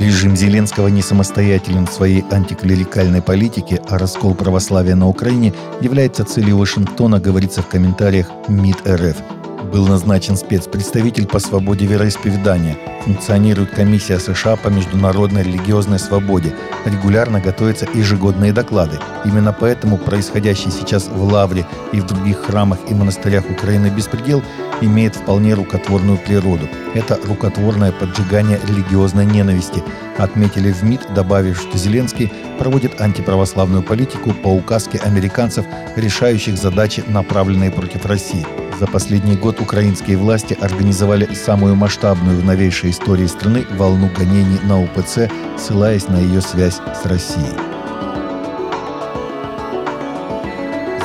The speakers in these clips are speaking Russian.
Режим Зеленского не самостоятелен в своей антиклерикальной политике, а раскол православия на Украине является целью Вашингтона, говорится в комментариях МИД РФ. Был назначен спецпредставитель по свободе вероисповедания. Функционирует комиссия США по международной религиозной свободе. Регулярно готовятся ежегодные доклады. Именно поэтому происходящий сейчас в Лавре и в других храмах и монастырях Украины беспредел имеет вполне рукотворную природу. Это рукотворное поджигание религиозной ненависти, отметили в МИД, добавив, что Зеленский проводит антиправославную политику по указке американцев, решающих задачи, направленные против России. За последний год украинские власти организовали самую масштабную в новейшей истории страны волну гонений на УПЦ, ссылаясь на ее связь с Россией.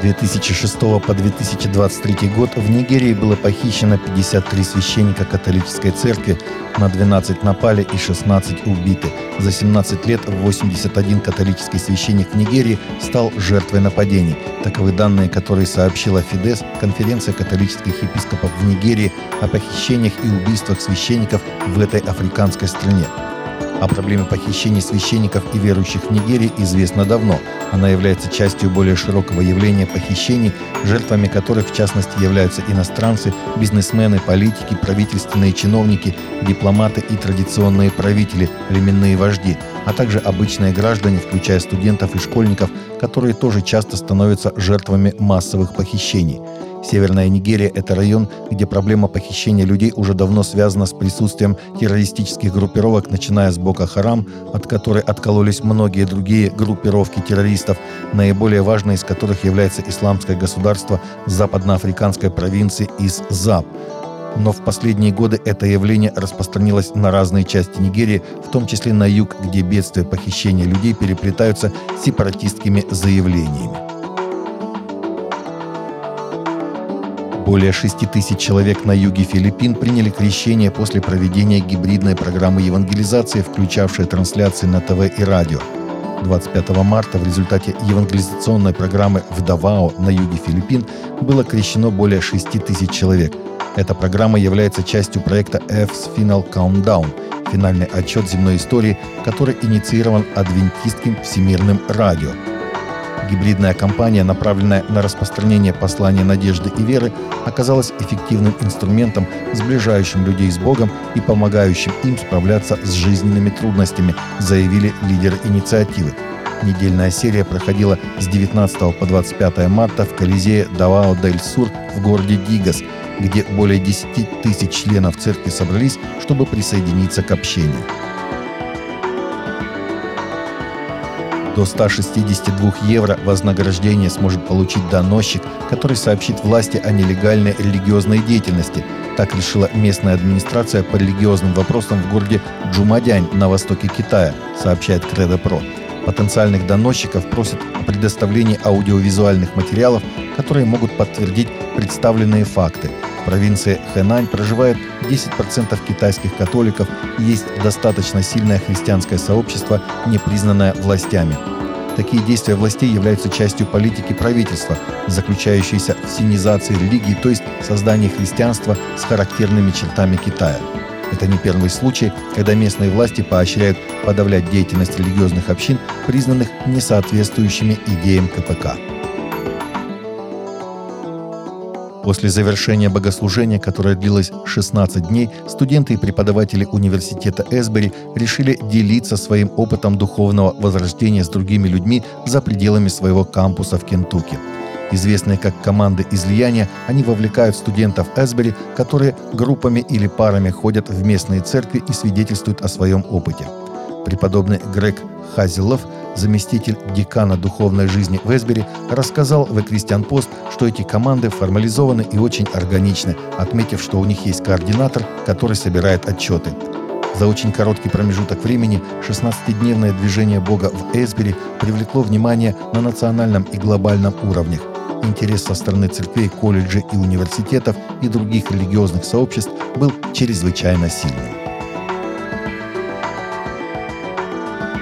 2006 по 2023 год в Нигерии было похищено 53 священника католической церкви, на 12 напали и 16 убиты. За 17 лет 81 католический священник в Нигерии стал жертвой нападений. Таковы данные, которые сообщила Фидес, конференция католических епископов в Нигерии о похищениях и убийствах священников в этой африканской стране. О проблеме похищений священников и верующих в Нигерии известно давно. Она является частью более широкого явления похищений, жертвами которых в частности являются иностранцы, бизнесмены, политики, правительственные чиновники, дипломаты и традиционные правители, племенные вожди, а также обычные граждане, включая студентов и школьников, которые тоже часто становятся жертвами массовых похищений – Северная Нигерия – это район, где проблема похищения людей уже давно связана с присутствием террористических группировок, начиная с Бока Харам, от которой откололись многие другие группировки террористов, наиболее важной из которых является Исламское государство западноафриканской провинции Из-Заб. Но в последние годы это явление распространилось на разные части Нигерии, в том числе на юг, где бедствия похищения людей переплетаются с сепаратистскими заявлениями. Более 6 тысяч человек на юге Филиппин приняли крещение после проведения гибридной программы евангелизации, включавшей трансляции на ТВ и радио. 25 марта в результате евангелизационной программы в Давао на юге Филиппин было крещено более 6 тысяч человек. Эта программа является частью проекта F's Final Countdown – финальный отчет земной истории, который инициирован адвентистским всемирным радио – Гибридная кампания, направленная на распространение послания надежды и веры, оказалась эффективным инструментом, сближающим людей с Богом и помогающим им справляться с жизненными трудностями, заявили лидеры инициативы. Недельная серия проходила с 19 по 25 марта в Колизее Давао-дель-Сур в городе Дигас, где более 10 тысяч членов церкви собрались, чтобы присоединиться к общению. До 162 евро вознаграждение сможет получить доносчик, который сообщит власти о нелегальной религиозной деятельности. Так решила местная администрация по религиозным вопросам в городе Джумадянь на востоке Китая, сообщает Кредо Про. Потенциальных доносчиков просят о предоставлении аудиовизуальных материалов, которые могут подтвердить представленные факты. В провинции Хэнань проживает 10% китайских католиков и есть достаточно сильное христианское сообщество, не признанное властями. Такие действия властей являются частью политики правительства, заключающейся в синизации религии, то есть создании христианства с характерными чертами Китая. Это не первый случай, когда местные власти поощряют подавлять деятельность религиозных общин, признанных несоответствующими идеям КПК. После завершения богослужения, которое длилось 16 дней, студенты и преподаватели университета Эсбери решили делиться своим опытом духовного возрождения с другими людьми за пределами своего кампуса в Кентукки. Известные как команды излияния, они вовлекают студентов Эсбери, которые группами или парами ходят в местные церкви и свидетельствуют о своем опыте. Преподобный Грег Хазилов – заместитель декана духовной жизни в Эсбери, рассказал в «Эквистиан Пост», что эти команды формализованы и очень органичны, отметив, что у них есть координатор, который собирает отчеты. За очень короткий промежуток времени 16-дневное движение Бога в Эсбери привлекло внимание на национальном и глобальном уровнях. Интерес со стороны церквей, колледжей и университетов и других религиозных сообществ был чрезвычайно сильным.